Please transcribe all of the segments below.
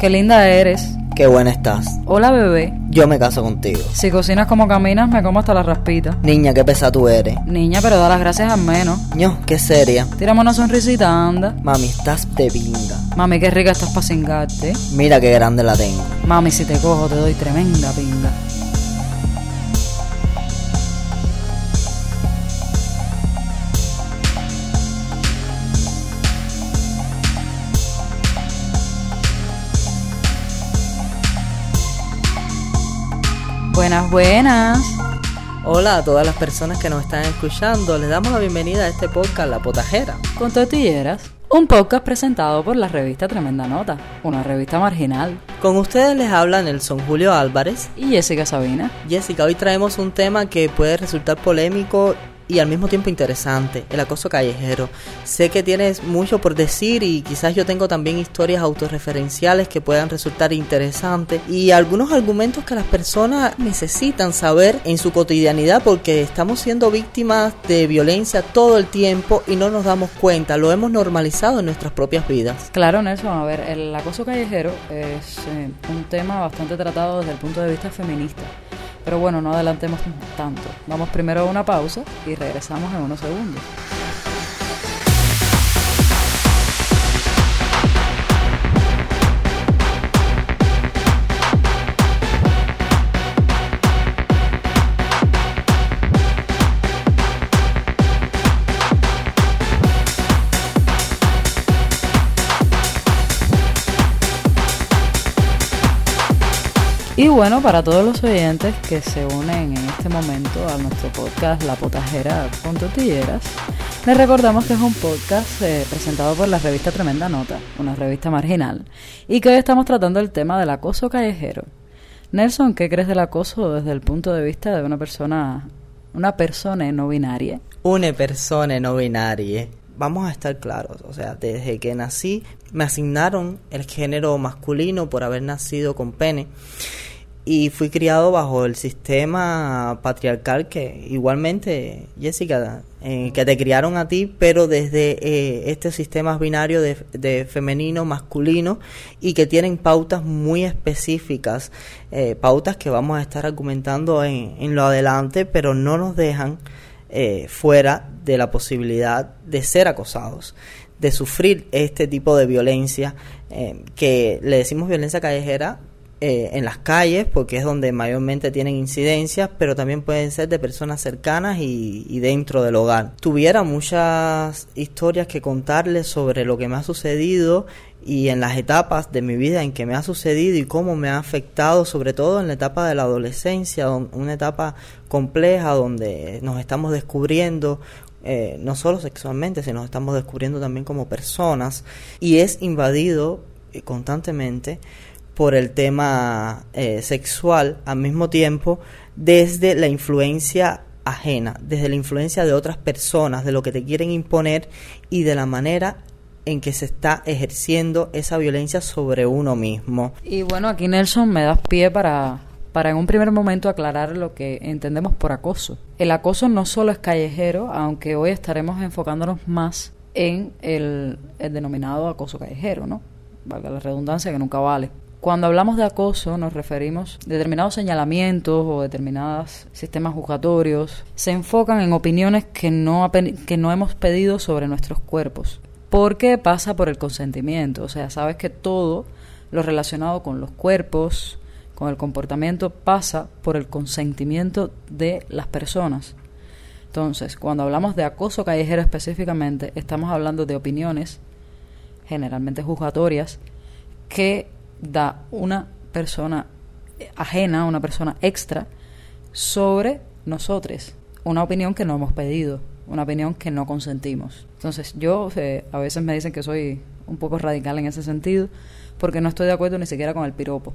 Qué linda eres. Qué buena estás. Hola, bebé. Yo me caso contigo. Si cocinas como caminas, me como hasta la raspita. Niña, qué pesa tú eres. Niña, pero da las gracias al menos. Ño, qué seria. Tírame una sonrisita, anda. Mami, estás de pinga. Mami, qué rica estás para cingarte. Mira qué grande la tengo. Mami, si te cojo, te doy tremenda pinga. Buenas, buenas. Hola a todas las personas que nos están escuchando. Les damos la bienvenida a este podcast La Potajera. Con tortilleras. Un podcast presentado por la revista Tremenda Nota, una revista marginal. Con ustedes les habla Nelson Julio Álvarez. Y Jessica Sabina. Jessica, hoy traemos un tema que puede resultar polémico y al mismo tiempo interesante, el acoso callejero. Sé que tienes mucho por decir y quizás yo tengo también historias autorreferenciales que puedan resultar interesantes y algunos argumentos que las personas necesitan saber en su cotidianidad porque estamos siendo víctimas de violencia todo el tiempo y no nos damos cuenta, lo hemos normalizado en nuestras propias vidas. Claro, Nelson, a ver, el acoso callejero es eh, un tema bastante tratado desde el punto de vista feminista. Pero bueno, no adelantemos tanto. Vamos primero a una pausa y regresamos en unos segundos. Y bueno, para todos los oyentes que se unen en este momento a nuestro podcast La Potajera con Tortilleras, les recordamos que es un podcast eh, presentado por la revista Tremenda Nota, una revista marginal, y que hoy estamos tratando el tema del acoso callejero. Nelson, ¿qué crees del acoso desde el punto de vista de una persona, una persona no binaria? Una persona no binaria vamos a estar claros, o sea, desde que nací me asignaron el género masculino por haber nacido con pene y fui criado bajo el sistema patriarcal que igualmente, Jessica, eh, que te criaron a ti, pero desde eh, este sistema binario de, femenino, masculino y que tienen pautas muy específicas, eh, pautas que vamos a estar argumentando en, en lo adelante, pero no nos dejan fuera de la posibilidad de ser acosados de sufrir este tipo de violencia que le decimos violencia callejera eh, en las calles, porque es donde mayormente tienen incidencias, pero también pueden ser de personas cercanas y, dentro del hogar. Tuviera muchas historias que contarles sobre lo que me ha sucedido y en las etapas de mi vida en que me ha sucedido y cómo me ha afectado, sobre todo en la etapa de la adolescencia, una etapa compleja donde nos estamos descubriendo eh, no solo sexualmente, sino estamos descubriendo también como personas y es invadido eh, constantemente por el tema eh, sexual al mismo tiempo desde la influencia ajena, desde la influencia de otras personas, de lo que te quieren imponer y de la manera en que se está ejerciendo esa violencia sobre uno mismo. Y bueno, aquí Nelson me das pie para, para en un primer momento aclarar lo que entendemos por acoso. El acoso no solo es callejero, aunque hoy estaremos enfocándonos más en el, el denominado acoso callejero, ¿no? Valga la redundancia que nunca vale. Cuando hablamos de acoso nos referimos a determinados señalamientos o determinados sistemas juzgatorios se enfocan en opiniones que no, que no hemos pedido sobre nuestros cuerpos. Porque pasa por el consentimiento. O sea, sabes que todo lo relacionado con los cuerpos, con el comportamiento, pasa por el consentimiento de las personas. Entonces, cuando hablamos de acoso callejero específicamente, estamos hablando de opiniones, generalmente juzgatorias, que da una persona ajena, una persona extra, sobre nosotros. Una opinión que no hemos pedido, una opinión que no consentimos. Entonces, yo a veces me dicen que soy un poco radical en ese sentido, porque no estoy de acuerdo ni siquiera con el piropo.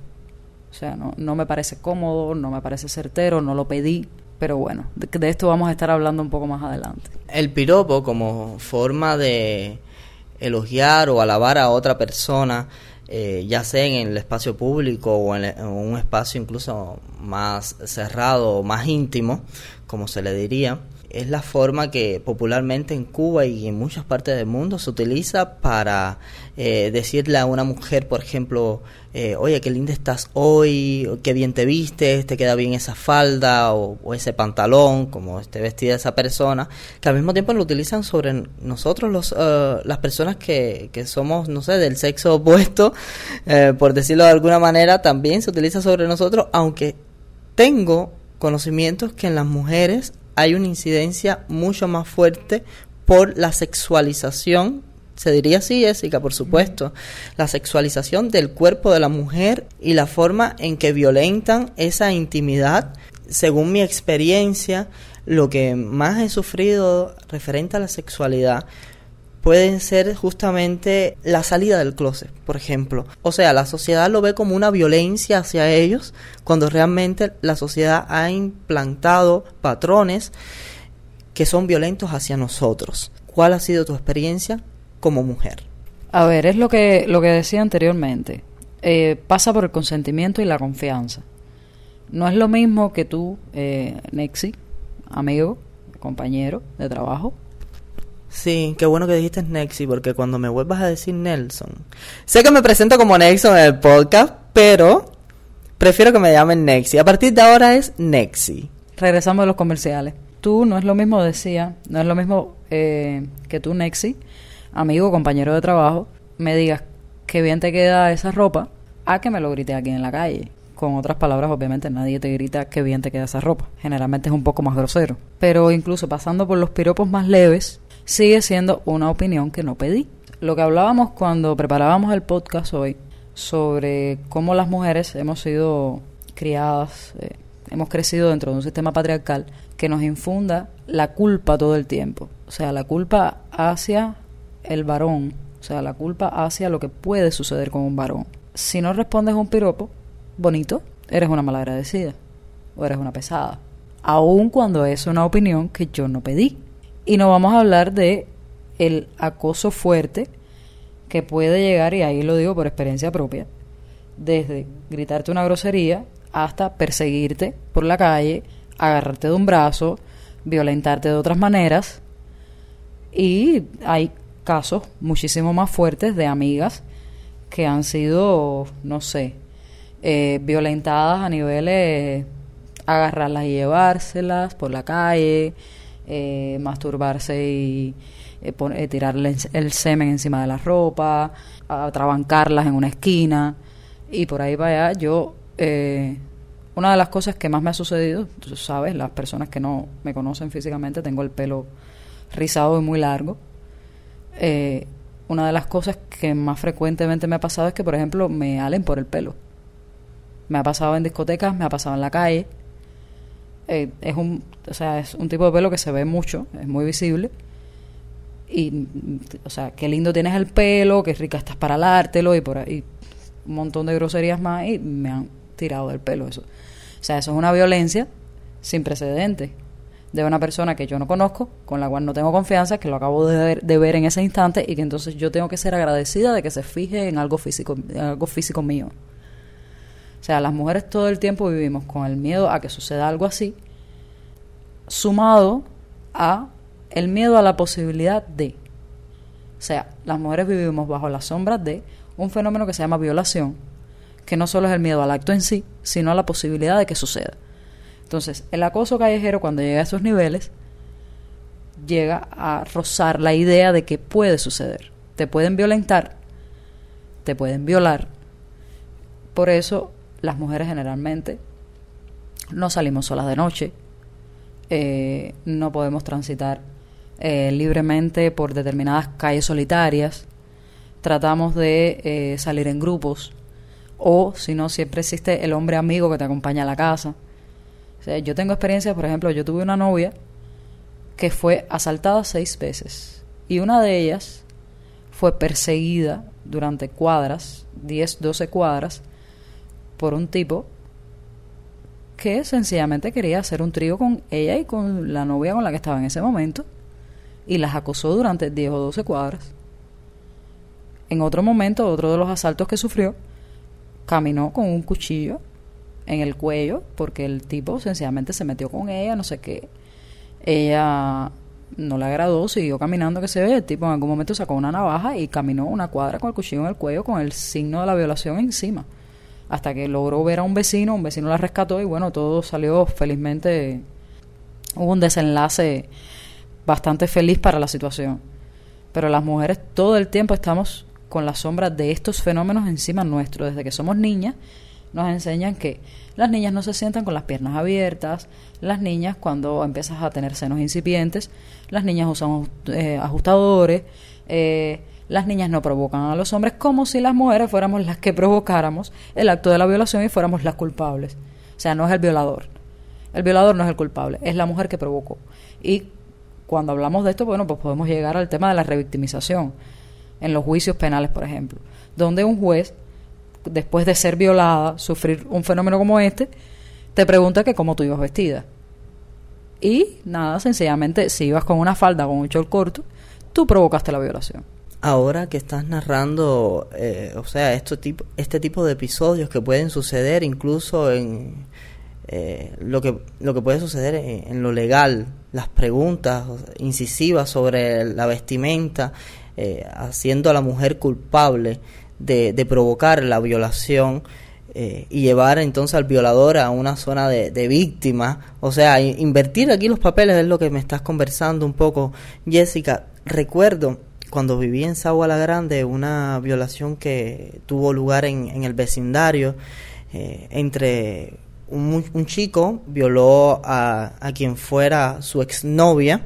O sea, no, no me parece cómodo, no me parece certero, no lo pedí. Pero bueno, de esto vamos a estar hablando un poco más adelante. El piropo como forma de elogiar o alabar a otra persona eh, ya sea en el espacio público o en, un espacio incluso más cerrado o más íntimo, como se le diría, es la forma que popularmente en Cuba y en muchas partes del mundo se utiliza para eh, decirle a una mujer, por ejemplo, eh, oye, qué linda estás hoy, qué bien te vistes, te queda bien esa falda o, ese pantalón, como esté vestida esa persona, que al mismo tiempo lo utilizan sobre nosotros, los, eh, las personas que, que somos, no sé, del sexo opuesto, por decirlo de alguna manera, también se utiliza sobre nosotros, aunque tengo conocimientos que en las mujeres hay una incidencia mucho más fuerte por la sexualización, se diría así, Jessica, por supuesto, la sexualización del cuerpo de la mujer y la forma en que violentan esa intimidad. Según mi experiencia, lo que más he sufrido referente a la sexualidad pueden ser justamente la salida del closet, por ejemplo. O sea, la sociedad lo ve como una violencia hacia ellos cuando realmente la sociedad ha implantado patrones que son violentos hacia nosotros. ¿Cuál ha sido tu experiencia como mujer? A ver, es lo que, lo que decía anteriormente. Eh, pasa por el consentimiento y la confianza. No es lo mismo que tú, eh, Nexi, amigo, compañero de trabajo, Sí, qué bueno que dijiste Nexi, porque cuando me vuelvas a decir Nelson. Sé que me presento como Nelson en el podcast, pero prefiero que me llamen Nexi. A partir de ahora es Nexi. Regresamos a los comerciales. Tú no es lo mismo, decía, no es lo mismo eh, que tú, Nexi, amigo, compañero de trabajo, me digas qué bien te queda esa ropa, a que me lo grite aquí en la calle. Con otras palabras, obviamente nadie te grita qué bien te queda esa ropa. Generalmente es un poco más grosero. Pero incluso pasando por los piropos más leves, sigue siendo una opinión que no pedí. Lo que hablábamos cuando preparábamos el podcast hoy sobre cómo las mujeres hemos sido criadas, eh, hemos crecido dentro de un sistema patriarcal que nos infunda la culpa todo el tiempo. O sea, la culpa hacia el varón, o sea, la culpa hacia lo que puede suceder con un varón. Si no respondes un piropo bonito, eres una malagradecida o eres una pesada. Aun cuando es una opinión que yo no pedí. Y no vamos a hablar de el acoso fuerte que puede llegar, y ahí lo digo por experiencia propia, desde gritarte una grosería hasta perseguirte por la calle, agarrarte de un brazo, violentarte de otras maneras. Y hay casos muchísimo más fuertes de amigas que han sido, no sé, eh, violentadas a niveles agarrarlas y llevárselas por la calle, eh, masturbarse y eh, eh, tirarle el semen encima de la ropa, atrabancarlas en una esquina y por ahí vaya yo una de las cosas que más me ha sucedido, tú sabes, las personas que no me conocen físicamente, tengo el pelo rizado y muy largo. una de las cosas que más frecuentemente me ha pasado es que, por ejemplo, me halen por el pelo. Me ha pasado en discotecas, me ha pasado en la calle. Eh, es un o sea es un tipo de pelo que se ve mucho es muy visible. Y o sea qué lindo tienes el pelo qué rica estás para alártelo y por ahí un montón de groserías más y me han tirado del pelo eso. O sea eso es una violencia sin precedentes de una persona que yo no conozco con la cual no tengo confianza que lo acabo de ver, de ver en ese instante y que entonces yo tengo que ser agradecida de que se fije en algo físico en algo físico mío sea, las mujeres todo el tiempo vivimos con el miedo a que suceda algo así, sumado a el miedo a la posibilidad de. O sea, las mujeres vivimos bajo las sombras de un fenómeno que se llama violación, que no solo es el miedo al acto en sí, sino a la posibilidad de que suceda. Entonces, el acoso callejero cuando llega a esos niveles llega a rozar la idea de que puede suceder. Te pueden violentar, te pueden violar. Por eso las mujeres generalmente no salimos solas de noche, eh, no podemos transitar eh, libremente por determinadas calles solitarias, tratamos de eh, salir en grupos o si no siempre existe el hombre amigo que te acompaña a la casa. yo tengo experiencia, por ejemplo, yo tuve una novia que fue asaltada seis veces y una de ellas fue perseguida durante cuadras, 10, 12 cuadras, por un tipo que sencillamente quería hacer un trío con ella y con la novia con la que estaba en ese momento y las acosó durante 10 o 12 cuadras. En otro momento, otro de los asaltos que sufrió, caminó con un cuchillo en el cuello porque el tipo sencillamente se metió con ella, no sé qué. Ella no le agradó, siguió caminando, que se ve, el tipo en algún momento sacó una navaja y caminó una cuadra con el cuchillo en el cuello con el signo de la violación encima. Hasta que logró ver a un vecino, un vecino la rescató y bueno, todo salió felizmente, hubo un desenlace bastante feliz para la situación. Pero las mujeres todo el tiempo estamos con la sombra de estos fenómenos encima nuestro, desde que somos niñas nos enseñan que las niñas no se sientan con las piernas abiertas, las niñas cuando empiezas a tener senos incipientes, las niñas usan eh, ajustadores, eh, las niñas no provocan a los hombres como si las mujeres fuéramos las que provocáramos el acto de la violación y fuéramos las culpables. O sea, no es el violador. El violador no es el culpable, es la mujer que provocó. Y cuando hablamos de esto, bueno, pues podemos llegar al tema de la revictimización en los juicios penales, por ejemplo, donde un juez después de ser violada, sufrir un fenómeno como este, te pregunta que cómo tú ibas vestida. Y nada, sencillamente, si ibas con una falda con un short corto, tú provocaste la violación. Ahora que estás narrando, eh, o sea, este tipo de episodios que pueden suceder incluso en eh, lo, que, lo que puede suceder en, lo legal, las preguntas incisivas sobre la vestimenta, eh, haciendo a la mujer culpable de, provocar la violación y llevar entonces al violador a una zona de, de víctima. O sea, invertir aquí los papeles es lo que me estás conversando un poco, Jessica. Recuerdo cuando viví en Sagua la Grande una violación que tuvo lugar en, el vecindario eh, entre un, chico violó a, quien fuera su exnovia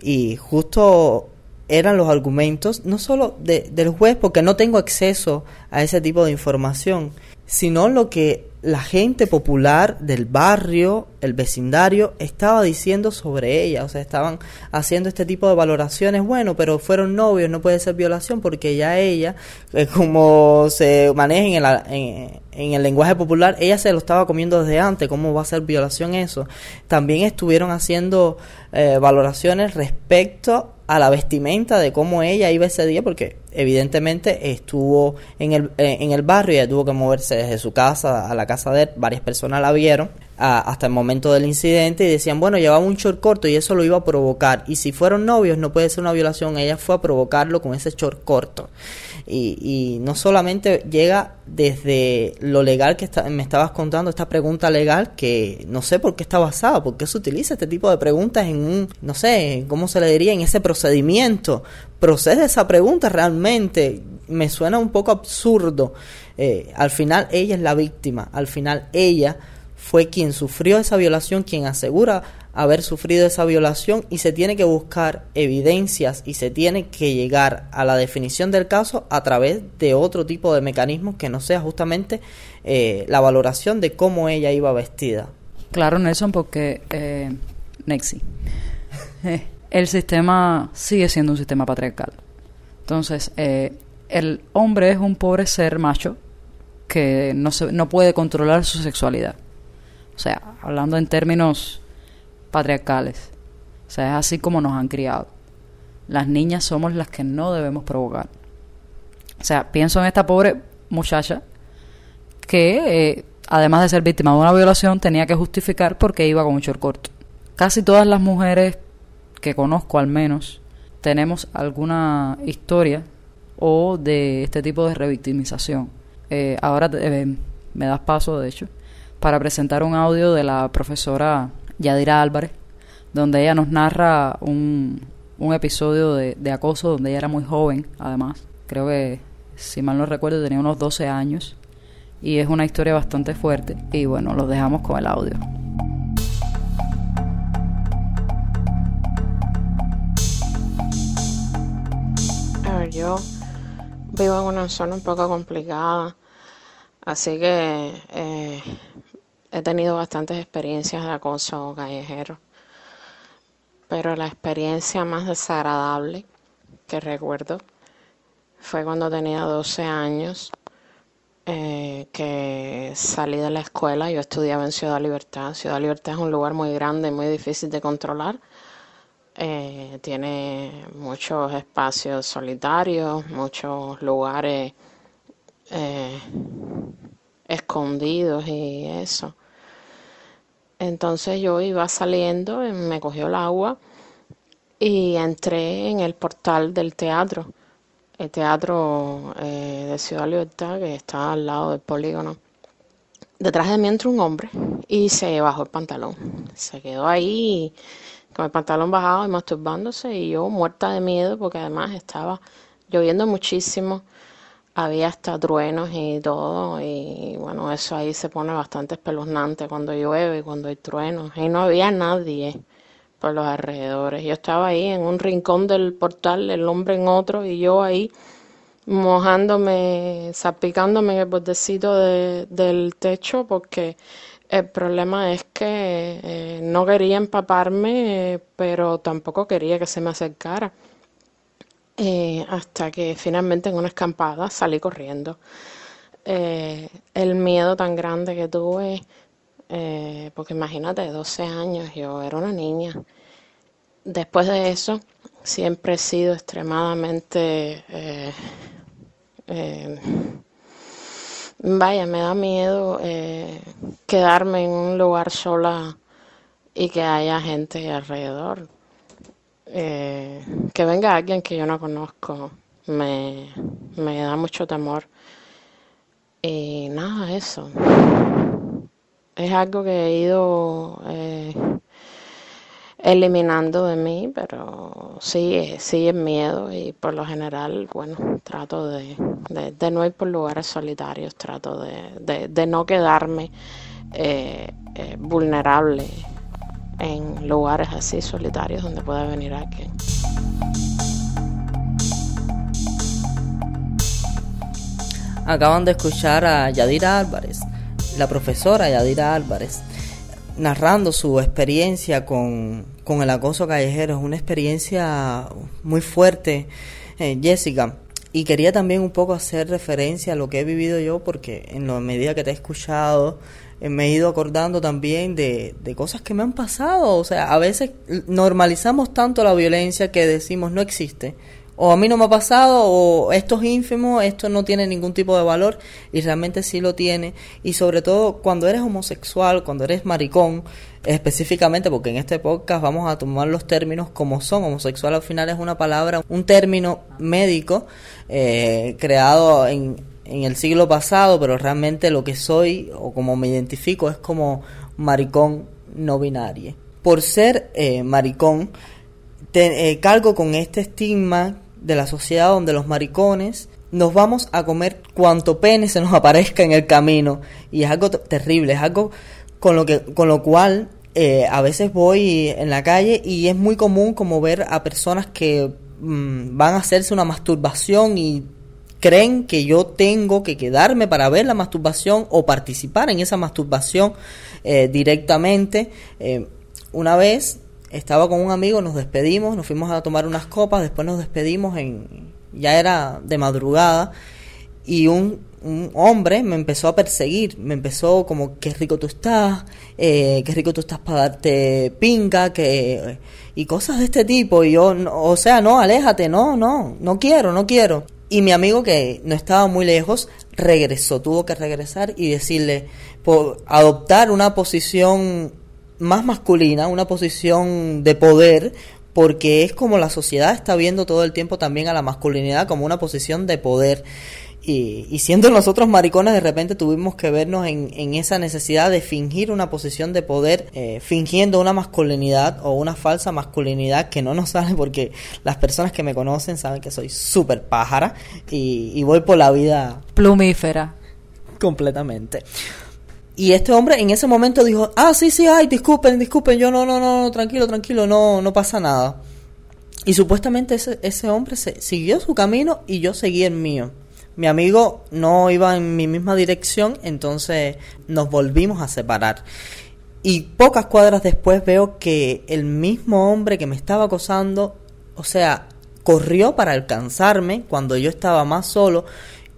y justo eran los argumentos, no solo de, del juez, porque no tengo acceso a ese tipo de información, sino lo que la gente popular del barrio, el vecindario, estaba diciendo sobre ella. O sea, estaban haciendo este tipo de valoraciones. Bueno, pero fueron novios, no puede ser violación porque ya ella, eh, como se maneja en el, en, el lenguaje popular, ella se lo estaba comiendo desde antes. ¿Cómo va a ser violación eso? También estuvieron haciendo eh, valoraciones respecto a la vestimenta de cómo ella iba ese día, porque evidentemente estuvo en el, eh, en el barrio, ella tuvo que moverse desde su casa a la casa de él, varias personas la vieron hasta el momento del incidente y decían, bueno, llevaba un short corto y eso lo iba a provocar, y si fueron novios no puede ser una violación, ella fue a provocarlo con ese short corto. Y, y no solamente llega desde lo legal que me estabas contando, esta pregunta legal, que no sé por qué está basada, por qué se utiliza este tipo de preguntas en un, no sé, ¿cómo se le diría? En ese procedimiento. ¿Procede esa pregunta realmente? Me suena un poco absurdo. Eh, al final ella es la víctima, al final ella fue quien sufrió esa violación, quien asegura haber sufrido esa violación y se tiene que buscar evidencias y se tiene que llegar a la definición del caso a través de otro tipo de mecanismos que no sea justamente eh, la valoración de cómo ella iba vestida. Claro, Nelson, porque eh, Nexi, eh, el sistema sigue siendo un sistema patriarcal. Entonces, eh, el hombre es un pobre ser macho que no, se, no puede controlar su sexualidad. O sea, hablando en términos patriarcales. O sea, es así como nos han criado. Las niñas somos las que no debemos provocar. O sea, pienso en esta pobre muchacha que, eh, además de ser víctima de una violación, tenía que justificar por qué iba con un short corto. Casi todas las mujeres que conozco, al menos, tenemos alguna historia o de este tipo de revictimización. Eh, ahora eh, me das paso, de hecho, para presentar un audio de la profesora Yadira Álvarez, donde ella nos narra un, un episodio de, acoso donde ella era muy joven, además. Creo que, si mal no recuerdo, tenía unos 12 años. Y es una historia bastante fuerte. Y bueno, los dejamos con el audio. A ver, yo vivo en una zona un poco complicada. Así que eh, he tenido bastantes experiencias de acoso callejero, pero la experiencia más desagradable que recuerdo fue cuando tenía 12 años, eh, que salí de la escuela, yo estudiaba en Ciudad Libertad. Ciudad Libertad es un lugar muy grande, muy difícil de controlar. Eh, tiene muchos espacios solitarios, muchos lugares eh, escondidos y eso. Entonces yo iba saliendo, me cogió el agua y entré en el portal del teatro, el teatro eh, de Ciudad Libertad que está al lado del polígono. Detrás de mí entró un hombre y se bajó el pantalón. Se quedó ahí con el pantalón bajado y masturbándose y yo muerta de miedo porque además estaba lloviendo muchísimo había hasta truenos y todo, y bueno, eso ahí se pone bastante espeluznante cuando llueve y cuando hay truenos, y no había nadie por los alrededores. Yo estaba ahí en un rincón del portal, el hombre en otro, y yo ahí mojándome, salpicándome en el bordecito del techo, porque el problema es que eh, no quería empaparme, pero tampoco quería que se me acercara. Eh, hasta que finalmente en una escampada salí corriendo. Eh, el miedo tan grande que tuve, eh, porque imagínate, 12 años, yo era una niña. Después de eso, siempre he sido extremadamente... vaya, me da miedo quedarme en un lugar sola y que haya gente alrededor eh, que venga alguien que yo no conozco me, da mucho temor. Y nada, eso. Es algo que he ido eh, eliminando de mí, pero sí, sí es miedo y por lo general, bueno, trato de, de, no ir por lugares solitarios, trato de, de no quedarme eh, eh vulnerable en lugares así solitarios donde pueda venir alguien. Acaban de escuchar a Yadira Álvarez, la profesora Yadira Álvarez, narrando su experiencia con, el acoso callejero. Es una experiencia muy fuerte, eh, Jessica. Y quería también un poco hacer referencia a lo que he vivido yo, porque en la medida que te he escuchado, me he ido acordando también de, de cosas que me han pasado. O sea, a veces normalizamos tanto la violencia que decimos no existe. O a mí no me ha pasado, o esto es ínfimo, esto no tiene ningún tipo de valor, y realmente sí lo tiene. Y sobre todo cuando eres homosexual, cuando eres maricón, específicamente, porque en este podcast vamos a tomar los términos como son. Homosexual al final es una palabra, un término médico eh, creado en, en el siglo pasado, pero realmente lo que soy o como me identifico es como maricón no binario. Por ser eh, maricón, te, eh, cargo con este estigma de la sociedad donde los maricones nos vamos a comer cuanto pene se nos aparezca en el camino y es algo terrible, es algo con lo que con lo cual eh, a veces voy en la calle y es muy común como ver a personas que mm, van a hacerse una masturbación y creen que yo tengo que quedarme para ver la masturbación o participar en esa masturbación eh, directamente. Eh, una vez estaba con un amigo, nos despedimos, nos fuimos a tomar unas copas, después nos despedimos en ya era de madrugada y un, un hombre me empezó a perseguir, me empezó como qué rico tú estás, eh, qué rico tú estás para darte pinga, que y cosas de este tipo y yo, o sea, no, aléjate, no, no, no quiero, no quiero. Y mi amigo, que no estaba muy lejos, regresó, tuvo que regresar y decirle, por adoptar una posición más masculina, una posición de poder, porque es como la sociedad está viendo todo el tiempo también a la masculinidad como una posición de poder. Y, siendo nosotros maricones, de repente tuvimos que vernos en, esa necesidad de fingir una posición de poder, eh, fingiendo una masculinidad o una falsa masculinidad que no nos sale porque las personas que me conocen saben que soy súper pájara y, voy por la vida plumífera. Completamente. Y este hombre en ese momento dijo, ah, sí, sí, ay, disculpen, disculpen, yo no, no, no, tranquilo, tranquilo, no, no pasa nada. Y supuestamente ese, ese hombre se, siguió su camino y yo seguí el mío. Mi amigo no iba en mi misma dirección, entonces nos volvimos a separar. Y pocas cuadras después veo que el mismo hombre que me estaba acosando, o sea, corrió para alcanzarme cuando yo estaba más solo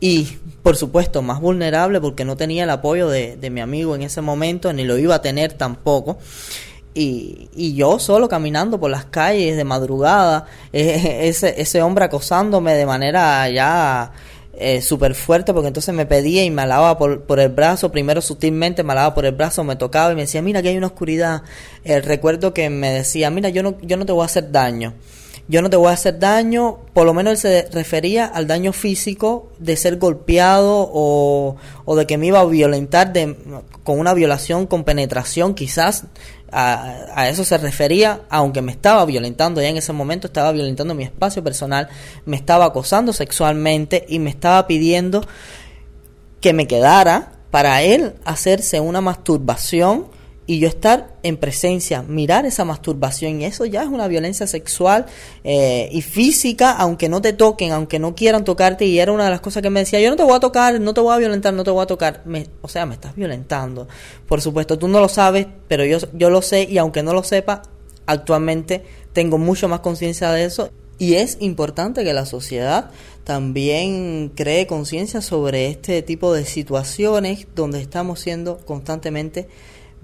y, por supuesto, más vulnerable porque no tenía el apoyo de, mi amigo en ese momento, ni lo iba a tener tampoco. Y, y, yo solo caminando por las calles de madrugada, ese, ese hombre acosándome de manera ya eh, súper fuerte porque entonces me pedía y me alaba por, por, el brazo, primero sutilmente me alaba por el brazo, me tocaba y me decía, mira que hay una oscuridad. El recuerdo que me decía, mira, yo no, yo no te voy a hacer daño. Yo no te voy a hacer daño, por lo menos él se refería al daño físico de ser golpeado o, o de que me iba a violentar de, con una violación con penetración, quizás. A, eso se refería, aunque me estaba violentando. Ya en ese momento, estaba violentando mi espacio personal, me estaba acosando sexualmente y me estaba pidiendo que me quedara para él hacerse una masturbación y yo estar en presencia, mirar esa masturbación, y eso ya es una violencia sexual eh, y física, aunque no te toquen, aunque no quieran tocarte, y era una de las cosas que me decía, yo no te voy a tocar, no te voy a violentar, no te voy a tocar, me, o sea, me estás violentando. Por supuesto, tú no lo sabes, pero yo, yo lo sé, y aunque no lo sepa, actualmente tengo mucho más conciencia de eso, y es importante que la sociedad también cree conciencia sobre este tipo de situaciones donde estamos siendo constantemente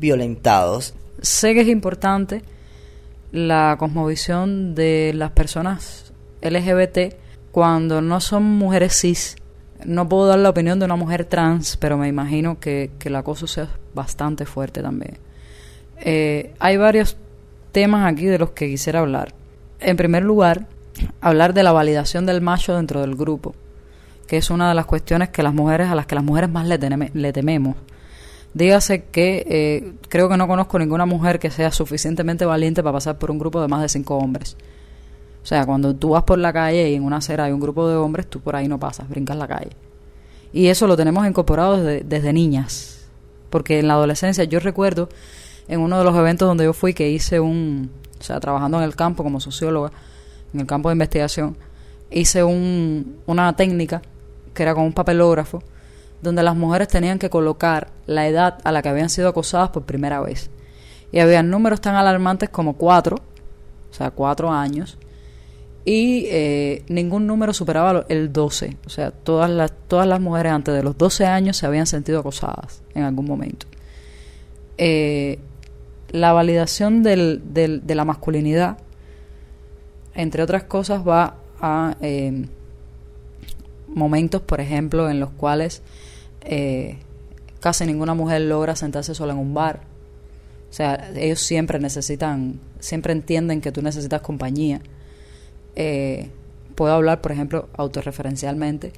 violentados. Sé que es importante la cosmovisión de las personas LGBT cuando no son mujeres cis. No puedo dar la opinión de una mujer trans, pero me imagino que, el acoso sea bastante fuerte también. Eh, hay varios temas aquí de los que quisiera hablar. En primer lugar, hablar de la validación del macho dentro del grupo, que es una de las cuestiones que las mujeres a las que las mujeres más le tememos. Dígase que eh, creo que no conozco ninguna mujer que sea suficientemente valiente para pasar por un grupo de más de cinco hombres. O sea, cuando tú vas por la calle y en una acera hay un grupo de hombres, tú por ahí no pasas, brincas la calle. Y eso lo tenemos incorporado desde, desde niñas. Porque en la adolescencia, yo recuerdo en uno de los eventos donde yo fui que hice un, o sea, trabajando en el campo como socióloga, en el campo de investigación, hice un, una técnica que era con un papelógrafo donde las mujeres tenían que colocar la edad a la que habían sido acosadas por primera vez. Y había números tan alarmantes como cuatro, o sea, cuatro años, y eh, ningún número superaba el 12. O sea, todas las, todas las mujeres antes de los 12 años se habían sentido acosadas en algún momento. Eh, la validación de la masculinidad, entre otras cosas, va a eh, momentos, por ejemplo, en los cuales eh, casi ninguna mujer logra sentarse sola en un bar. O sea, ellos siempre necesitan, siempre entienden que tú necesitas compañía. Eh, puedo hablar, por ejemplo, autorreferencialmente,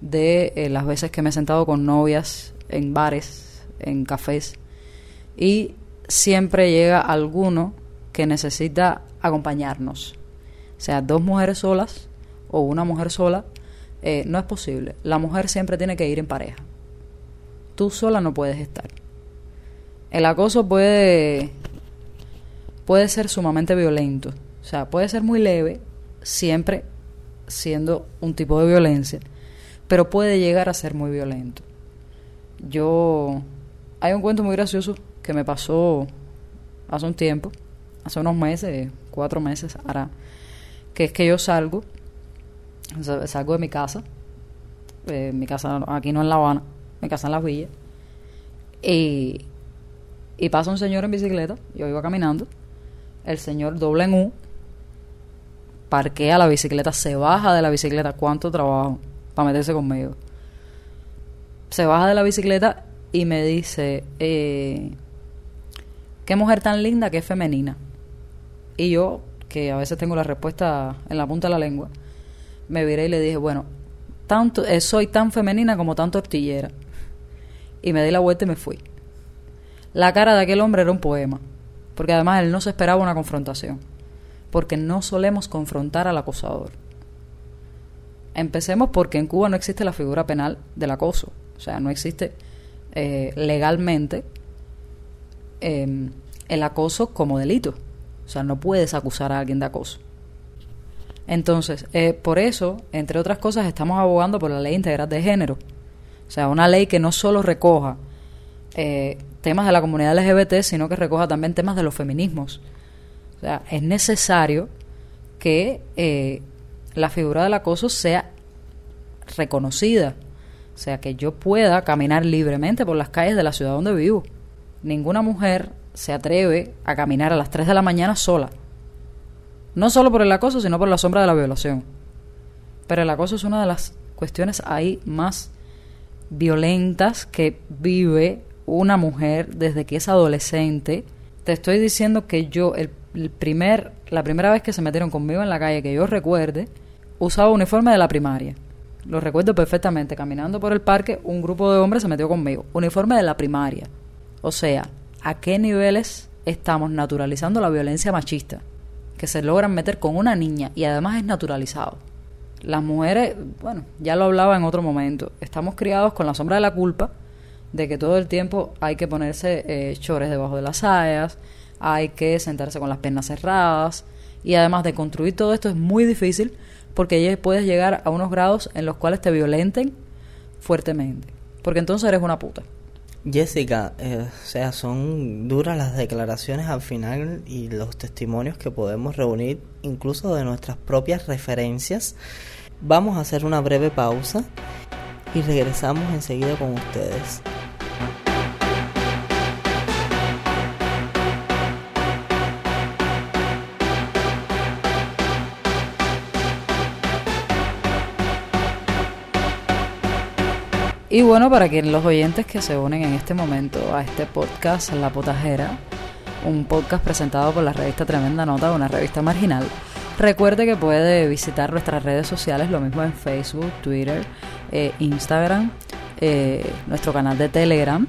de eh, las veces que me he sentado con novias en bares, en cafés, y siempre llega alguno que necesita acompañarnos. O sea, dos mujeres solas o una mujer sola, no es posible. La mujer siempre tiene que ir en pareja tú sola no puedes estar. El acoso puede, puede ser sumamente violento. O sea, puede ser muy leve, siempre siendo un tipo de violencia, pero puede llegar a ser muy violento. Yo... Hay un cuento muy gracioso que me pasó hace un tiempo, hace unos meses, cuatro meses hará, que es que yo salgo, salgo de mi casa, eh, mi casa aquí no en La Habana, me casa en las villas. Y, y pasa un señor en bicicleta, yo iba caminando, el señor doble en U, parquea la bicicleta, se baja de la bicicleta, cuánto trabajo para meterse conmigo. Se baja de la bicicleta y me dice, eh, qué mujer tan linda que es femenina. Y yo, que a veces tengo la respuesta en la punta de la lengua, me viré y le dije, bueno, tanto, eh, soy tan femenina como tan tortillera y me di la vuelta y me fui. La cara de aquel hombre era un poema, porque además él no se esperaba una confrontación, porque no solemos confrontar al acosador. Empecemos porque en Cuba no existe la figura penal del acoso, o sea, no existe eh, legalmente em, el acoso como delito, o sea, no puedes acusar a alguien de acoso. Entonces, eh, por eso, entre otras cosas, estamos abogando por la ley integral de género, o sea, una ley que no solo recoja eh, temas de la comunidad LGBT, sino que recoja también temas de los feminismos. O sea, es necesario que eh, la figura del acoso sea reconocida. O sea, que yo pueda caminar libremente por las calles de la ciudad donde vivo. Ninguna mujer se atreve a caminar a las 3 de la mañana sola. No solo por el acoso, sino por la sombra de la violación. Pero el acoso es una de las cuestiones hay más violentas que vive una mujer desde que es adolescente. Te estoy diciendo que yo, el, primer, la primera vez que se metieron conmigo en la calle, que yo recuerde, usaba uniforme de la primaria. Lo recuerdo perfectamente. Caminando por el parque, un grupo de hombres se metió conmigo. Uniforme de la primaria. O sea, ¿a qué niveles estamos naturalizando la violencia machista? Que se logran meter con una niña y además es naturalizado. Las mujeres, bueno, ya lo hablaba en otro momento, estamos criados con la sombra de la culpa de que todo el tiempo hay que ponerse eh, chores debajo de las sayas, hay que sentarse con las piernas cerradas y además de construir todo esto es muy difícil porque ya puedes llegar a unos grados en los cuales te violenten fuertemente, porque entonces eres una puta. Jessica, eh, o sea, son duras las declaraciones al final y los testimonios que podemos reunir, incluso de nuestras propias referencias. Vamos a hacer una breve pausa y regresamos enseguida con ustedes. Y bueno, para quienes los oyentes que se unen en este momento a este podcast La Potajera, un podcast presentado por la revista Tremenda Nota, una revista marginal, recuerde que puede visitar nuestras redes sociales, lo mismo en Facebook, Twitter, eh, Instagram, eh, nuestro canal de Telegram,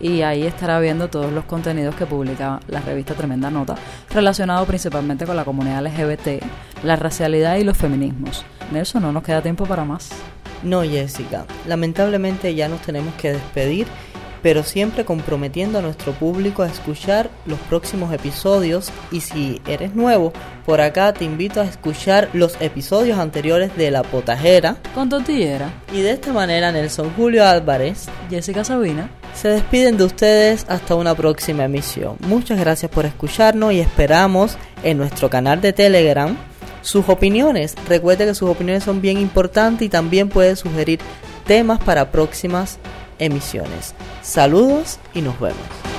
y ahí estará viendo todos los contenidos que publica la revista Tremenda Nota, relacionado principalmente con la comunidad LGBT, la racialidad y los feminismos. Nelson, no nos queda tiempo para más. No, Jessica, lamentablemente ya nos tenemos que despedir, pero siempre comprometiendo a nuestro público a escuchar los próximos episodios. Y si eres nuevo, por acá te invito a escuchar los episodios anteriores de La Potajera. Con Tortillera y de esta manera Nelson Julio Álvarez, Jessica Sabina. se despiden de ustedes. Hasta una próxima emisión. Muchas gracias por escucharnos y esperamos en nuestro canal de Telegram sus opiniones. Recuerde que sus opiniones son bien importantes y también puede sugerir temas para próximas emisiones. Saludos y nos vemos.